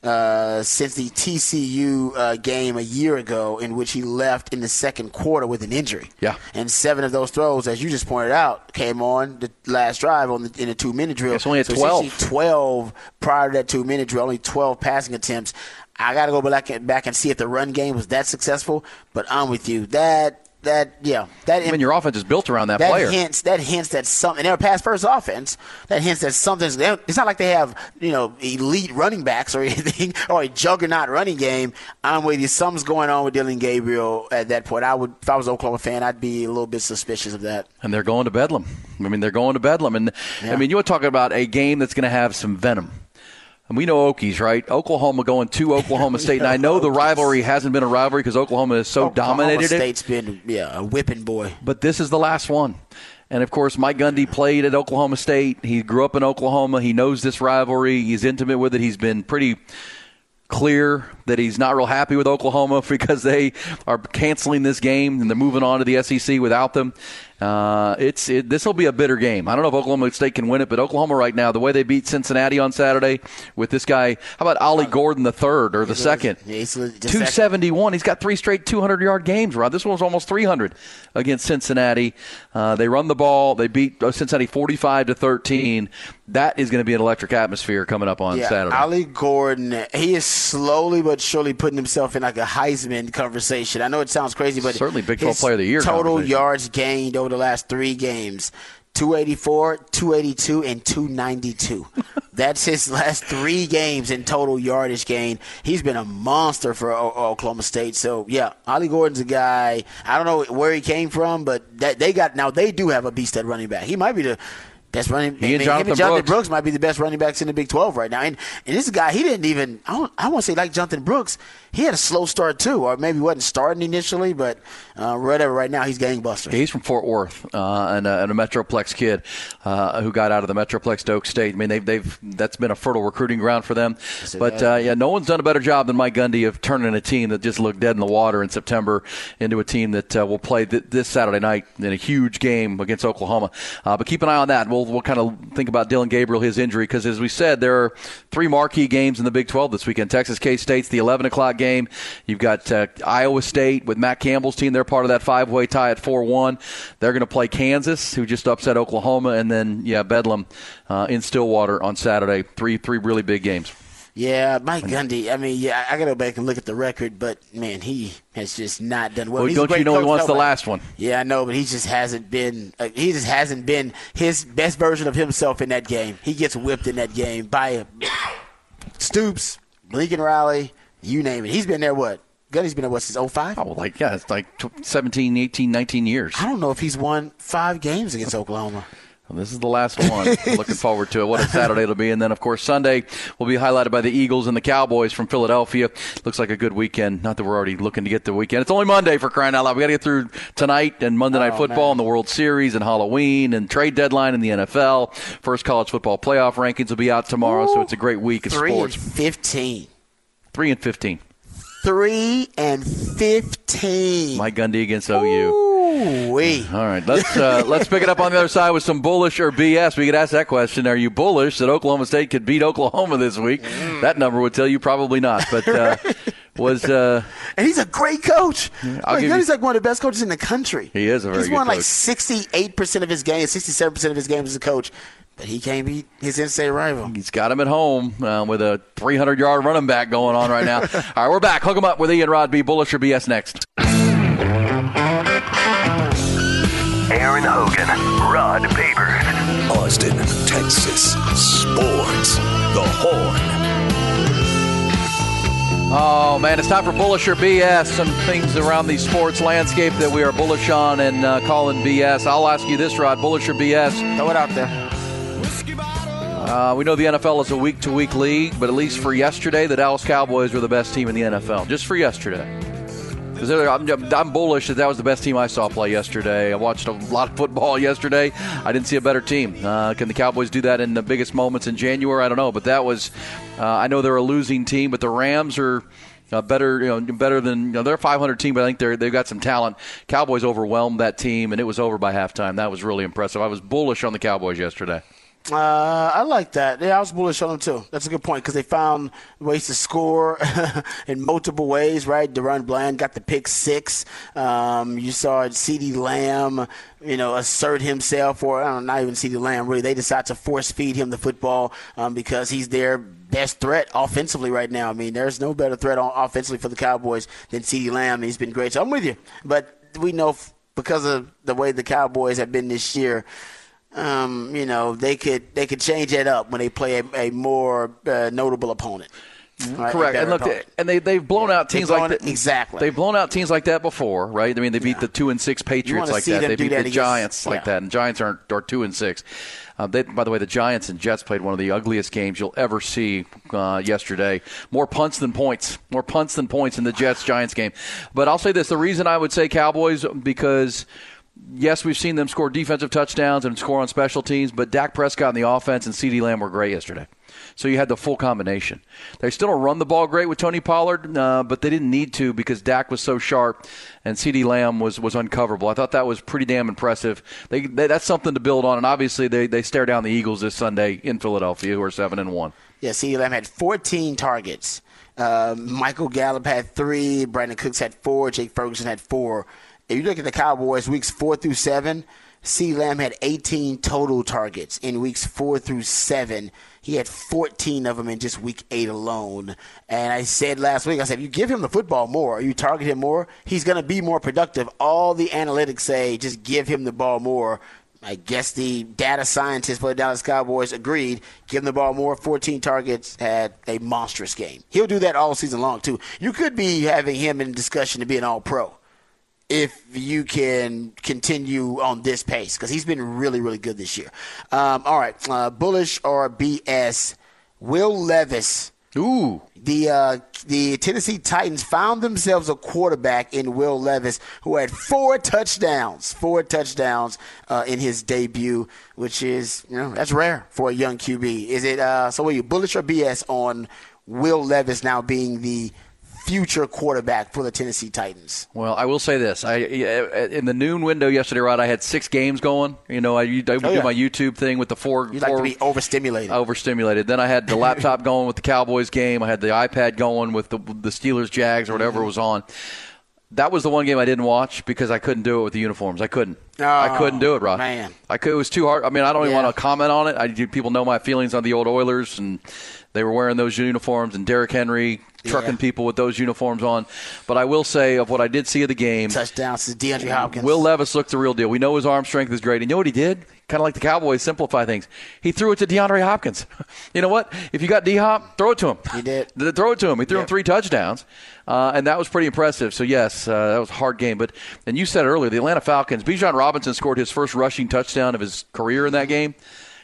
Uh, since the TCU uh, game a year ago, in which he left in the second quarter with an injury. Yeah. and seven of those throws, as you just pointed out, came on the last drive on the, in a two minute drill. It's only at So 12. essentially 12 prior to that two minute drill, only 12 passing attempts. I got to go back and, back and see if the run game was that successful, but I'm with you. That that yeah that I mean, your offense is built around that, that player. hints that hints that something they're a pass first offense. That hints that something's. It's not like they have you know elite running backs or anything or a juggernaut running game. I'm with you. Something's going on with Dillon Gabriel at that point. I would if I was an Oklahoma fan, I'd be a little bit suspicious of that. and they're going to Bedlam. I mean, they're going to Bedlam, and I mean, you were talking about a game that's going to have some venom. And we know Okies, right? Oklahoma going to Oklahoma State, and I know the rivalry hasn't been a rivalry because Oklahoma has so dominated Oklahoma it. State's been yeah a whipping boy. But this is the last one. And of course, Mike Gundy played at Oklahoma State. He grew up in Oklahoma. He knows this rivalry. He's intimate with it. He's been pretty clear that he's not real happy with Oklahoma because they are canceling this game and they're moving on to the SEC without them. Uh, it's it, this will be a bitter game. I don't know if Oklahoma State can win it, but Oklahoma right now, the way they beat Cincinnati on Saturday with this guy, how about Ollie Gordon the third or the second? He's second. 271. He's got three straight 200 yard games, Rod. This one was almost 300 against Cincinnati. Uh, they run the ball. They beat uh, Cincinnati 45 to 13. That is going to be an electric atmosphere coming up on yeah, Saturday. Ollie Gordon, he is slowly but surely putting himself in like a Heisman conversation. I know it sounds crazy, but Certainly Big 12 Player of the Year Total yards gained over the last three games. 284, 282, and 292. That's his last three games in total yardage gain. He's been a monster for o- Oklahoma State. So yeah, Ollie Gordon's a guy. I don't know where he came from, but that they got now they do have a beast at running back. He might be the best running. He and Jonathan him and Jonathan Brooks. Brooks might be the best running backs in the Big 12 right now. And and this guy, he didn't even. I don't. I want to say like Jonathan Brooks. He had a slow start too, or maybe wasn't starting initially, but uh, whatever. Right now, he's gangbuster. He's from Fort Worth uh, and, a, and a Metroplex kid uh, who got out of the Metroplex to Oak State. I mean, they've, they've that's been a fertile recruiting ground for them. But uh, yeah, no one's done a better job than Mike Gundy of turning a team that just looked dead in the water in September into a team that uh, will play th- this Saturday night in a huge game against Oklahoma. Uh, but keep an eye on that. We'll we'll kind of think about Dillon Gabriel, his injury, because as we said, there are three marquee games in the Big 12 this weekend. Texas K State's the 11 o'clock game. You've got uh, Iowa State with Matt Campbell's team. They're part of that five way tie at 4 1. They're going to play Kansas, who just upset Oklahoma, and then, yeah, Bedlam uh, in Stillwater on Saturday. Three, three really big games. Yeah, Mike Gundy. I mean, yeah, I got to go back and look at the record, but man, he has just not done well. Well, don't you know he coach, wants the last one? Yeah, I know, but he just hasn't been. Uh, he just hasn't been his best version of himself in that game. He gets whipped in that game by Stoops, Lincoln Riley, you name it. He's been there. What? Gundy's been there what since 05? Oh, like, yeah, it's like tw- 17, 18, 19 years. I don't know if he's won five games against Oklahoma. Well, this is the last one. Looking forward to it. What a Saturday it'll be. And then, of course, Sunday will be highlighted by the Eagles and the Cowboys from Philadelphia. Looks like a good weekend. Not that we're already looking to get the weekend. It's only Monday for crying out loud. We got to get through tonight and Monday Night Oh, Football man. and the World Series and Halloween and trade deadline in the NFL. First college football playoff rankings will be out tomorrow. So it's a great week of sports. and fifteen. Three and 15. Three and fifteen. Mike Gundy against OU. Ooh, wee. All right, let's uh, let's pick it up on the other side with some bullish or BS. We could ask that question: Are you bullish that Oklahoma State could beat Oklahoma this week? Mm. That number would tell you probably not. But uh, was uh, And he's a great coach. I'll Like, you- like one of the best coaches in the country. He is a very He's won like 68% of his games, 67% of his games as a coach, but he can't beat his in-state rival. he's got him at home uh, with a 300 yard running back going on right now. All right, we're back. Hook him up with Ian Rod B. Bullish or BS next. Aaron Hogan, Rod Babers. Austin, Texas. Sports. The Horn. Oh man, it's time for bullish or BS. Some things around the sports landscape that we are bullish on and uh, calling BS. I'll ask you this, Rod: bullish or BS? Throw it out there. Uh, we know the NFL is a week to week league, but at least for yesterday, the Dallas Cowboys were the best team in the NFL. Just for yesterday. I'm, I'm bullish that that was the best team I saw play yesterday. I watched a lot of football yesterday. I didn't see a better team. Uh, can the Cowboys do that in the biggest moments in January? I don't know, but that was. Uh, I know they're a losing team, but the Rams are. Uh, better, you know, better than you know, they're a 500 team, but I think they're they've got some talent. Cowboys overwhelmed that team, and it was over by halftime. That was really impressive. I was bullish on the Cowboys yesterday. Uh, I like that. Yeah, I was bullish on them too. That's a good point because they found ways to score in multiple ways. Right, DaRon Bland got the pick six. Um, you saw CeeDee Lamb, you know, assert himself, or I don't know, not even CeeDee Lamb. Really, they decide to force feed him the football um, because he's their best threat offensively right now. I mean, there's no better threat on offensively for the Cowboys than CeeDee Lamb. He's been great. So I'm with you, but we know f- because of the way the Cowboys have been this year. Um, you know they could they could change it up when they play a, a more uh, notable opponent. Right, Correct. And look, opponent. and they they've blown out They've teams like that. exactly. They've blown out teams like that before, right? I mean, they beat the two and six Patriots like that. They beat that the against- Giants like yeah. that, and Giants aren't are two and six. Uh, they, by the way, the Giants and Jets played one of the ugliest games you'll ever see uh, yesterday. More punts than points. More punts than points in the Jets Giants game. But I'll say this: the reason I would say Cowboys because yes, we've seen them score defensive touchdowns and score on special teams, but Dak Prescott and the offense and CeeDee Lamb were great yesterday. So you had the full combination. They still don't run the ball great with Tony Pollard, uh, but they didn't need to because Dak was so sharp and CeeDee Lamb was, was uncoverable. I thought that was pretty damn impressive. They, they, that's something to build on, and obviously they, they stare down the Eagles this Sunday in Philadelphia, who are seven and one. Yeah, CeeDee Lamb had 14 targets. Uh, Michael Gallup had three. Brandin Cooks had four. Jake Ferguson had four. If you look at the Cowboys, weeks four through seven, C. Lamb had 18 total targets in weeks four through seven. He had 14 of them in just week eight alone. And I said last week, I said, if you give him the football more, you target him more, he's going to be more productive. All the analytics say just give him the ball more. I guess the data scientists for the Dallas Cowboys agreed. Give him the ball more. 14 targets, had a monstrous game. He'll do that all season long, too. You could be having him in discussion to be an all pro if you can continue on this pace because he's been really, really good this year. Um, all right, uh, bullish or BS? Will Levis. Ooh. The uh, the Tennessee Titans found themselves a quarterback in Will Levis who had four touchdowns, four touchdowns uh, in his debut, which is you know that's rare for a young QB. Is it uh, so? Are you bullish or BS on Will Levis now being the future quarterback for the Tennessee Titans? Well, I will say this: I in the noon window yesterday, Rod, I had six games going. You know, I, I would Oh, do my YouTube thing with the four. You like to be overstimulated. overstimulated. Then I had the laptop going with the Cowboys game. I had the iPad going with the the Steelers Jags or whatever Mm-hmm. was on. That was the one game I didn't watch because I couldn't do it with the uniforms. I couldn't. I couldn't do it, Rod. man. I could, it was too hard. I mean, I don't even Yeah. want to comment on it. I people know my feelings on the old Oilers, and they were wearing those uniforms, and Derrick Henry trucking Yeah. people with those uniforms on. But I will say of what I did see of the game, Touchdowns to DeAndre Hopkins. Will Levis looked the real deal. We know his arm strength is great. And you know what he did? Kind of like the Cowboys simplify things. He threw it to DeAndre Hopkins. you know what? If you got D Hop, throw it to him. He did. Th- Throw it to him. He threw him three touchdowns, uh, and that was pretty impressive. So yes, uh, that was a hard game. But and you said earlier, the Atlanta Falcons. Bijan Robinson scored his first rushing touchdown of his career in that game,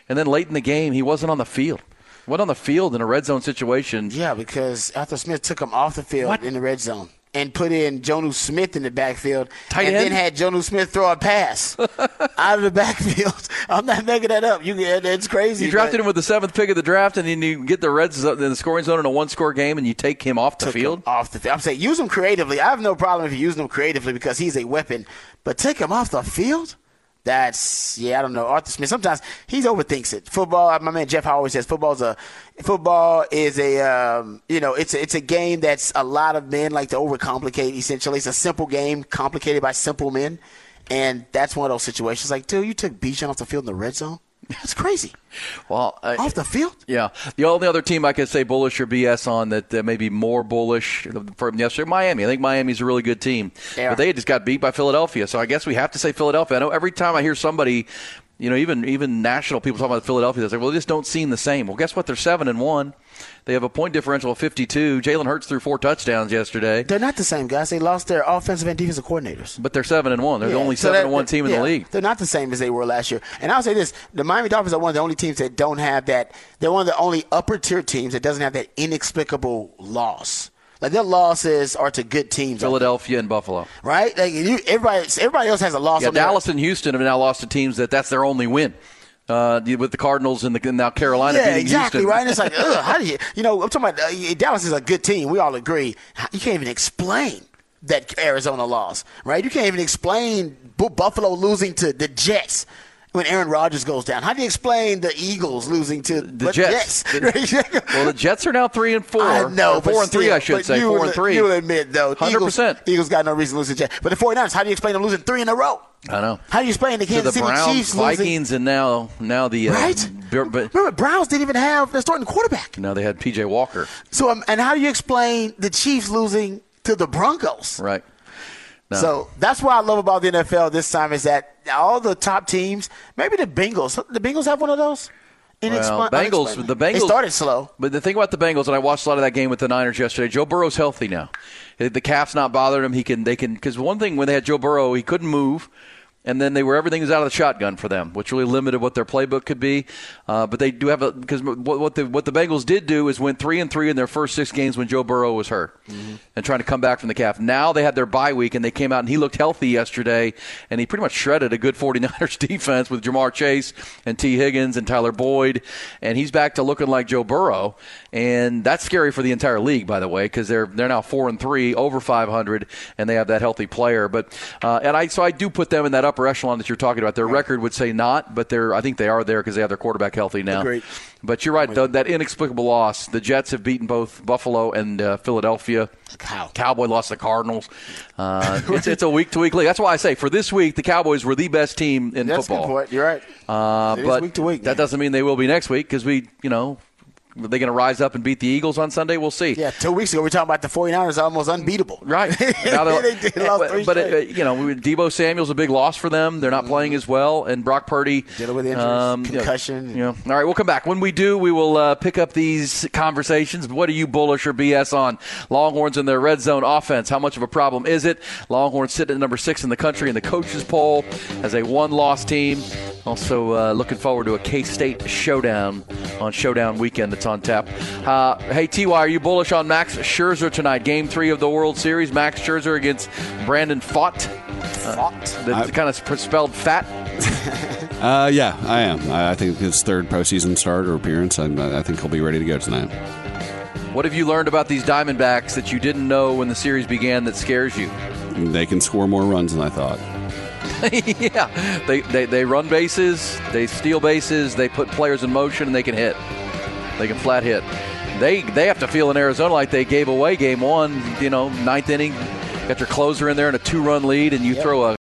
and then late in the game, he wasn't on the field. Went on the field in a red zone situation. Yeah, because Arthur Smith took him off the field in the red zone and put in Jonnu Smith in the backfield, Tight and end? then had Jonnu Smith throw a pass out of the backfield. I'm not making that up. You, it's crazy. You drafted him with the seventh pick of the draft, and then you get the red zone, the scoring zone in a one-score game, and you take him off the field. off the field. I'm saying use him creatively. I have no problem if you use him creatively because he's a weapon, but take him off the field. That's yeah, I don't know. Arthur Smith. Sometimes he overthinks it. Football. My man Jeff always says football's a football is a um, you know it's a, it's a game that's a lot of men like to overcomplicate. Essentially, it's a simple game complicated by simple men, and that's one of those situations. Like, dude, you took Bijan off the field in the red zone. That's crazy. Well, I, Off the field. Yeah. The only other team I could say bullish or BS on that uh, maybe more bullish from yesterday, Miami. I think Miami's a really good team. Yeah. But they just got beat by Philadelphia. So I guess we have to say Philadelphia. I know every time I hear somebody, you know, even even national people talking about Philadelphia, they say, well, they just don't seem the same. Well, guess what? They're 7 and 1. They have a point differential of 52. Jalen Hurts threw four touchdowns yesterday. They're not the same guys. They lost their offensive and defensive coordinators. But they're 7 and 1. They're the only so 7 that- and 1 team in yeah, the league. They're not the same as they were last year. And I'll say this: the Miami Dolphins are one of the only teams that don't have that. They're one of the only upper tier teams that doesn't have that inexplicable loss. Like their losses are to good teams, Philadelphia and Buffalo. right? Like you, everybody, everybody else has a loss. Yeah, on their- Dallas and Houston have now lost to teams that that's their only win. Uh, with the Cardinals and, the, and now Carolina Yeah, exactly Houston. right. And it's like, ugh, how do you? You know, I'm talking about uh, Dallas is a good team. We all agree. You can't even explain that Arizona lost, right? You can't even explain Buffalo losing to the Jets when Aaron Rodgers goes down. How do you explain the Eagles losing to the Jets. Well, the Jets are now three and four. I know, four and three, still, I should say. Four and three. You will admit, though, Eagles, 100%. Eagles got no reason to lose to the Jets. But the 49ers, how do you explain them losing three in a row? I know. How do you explain the To Kansas the City Browns, Chiefs losing? Vikings, and now now the uh, Right? But, Remember, Browns didn't even have their starting quarterback. now they had PJ Walker. So, um, and how do you explain the Chiefs losing to the Broncos? Right. No. So that's what I love about the NFL this time is that all the top teams, maybe the Bengals, the Bengals have one of those. Well, Bengals, the Bengals They started slow. But the thing about the Bengals, and I watched a lot of that game with the Niners yesterday. Joe Burrow's healthy now. The calf's not bothering him. He can, they can, because one thing when they had Joe Burrow, he couldn't move. And then they were everything was out of the shotgun for them, which really limited what their playbook could be. Uh, but they do have a because what, what the what the Bengals did do is went three and three in their first six games when Joe Burrow was hurt and trying to come back from the calf. Now they had their bye week and they came out and he looked healthy yesterday and he pretty much shredded a good 49ers defense with Ja'Marr Chase and Tee Higgins and Tyler Boyd and he's back to looking like Joe Burrow and that's scary for the entire league by the way because they're they're now four and three over 500 and they have that healthy player. But uh, and I so I do put them in that upper echelon that you're talking about. Their record would say not, but they're I think they are there because they have their quarterback healthy now. Agreed. But you're right, though, that inexplicable loss. The Jets have beaten both Buffalo and uh, Philadelphia. How? Cowboy lost the Cardinals. Uh, it's, it's a week to week league. That's why I say for this week, the Cowboys were the best team in That's a football. good point. You're right. Uh, It is but week to week, that man. doesn't mean they will be next week because we, you know, are they going to rise up and beat the Eagles on Sunday? We'll see. Yeah, two weeks ago we were talking about the 49ers almost unbeatable. Right. They lost but three but, straight. you know, Deebo Samuel's a big loss for them. They're not playing as well, and Brock Purdy Mm-hmm. Dealing with injuries, um, concussion. You know, all right, we'll come back. When we do, we will uh, pick up these conversations. What are you bullish or BS on? Longhorns and their red zone offense. How much of a problem is it? Longhorns sitting at number six in the country in the coaches poll as a one-loss team. Also, uh, looking forward to a K-State showdown on Showdown Weekend that's on tap. Uh, hey, Ty, are you bullish on Max Scherzer tonight? Game three of the World Series. Max Scherzer against Brandon Pfaadt. Uh, That's kind of spelled fat. Uh, yeah, I am. I, think his third postseason start or appearance. I, I think he'll be ready to go tonight. What have you learned about these Diamondbacks that you didn't know when the series began that scares you? They can score more runs than I thought. yeah, they, they they run bases, they steal bases, they put players in motion, and they can hit. They can flat hit. They they have to feel in Arizona like they gave away game one. You know, ninth inning, got your closer in there and a two run lead, and you throw a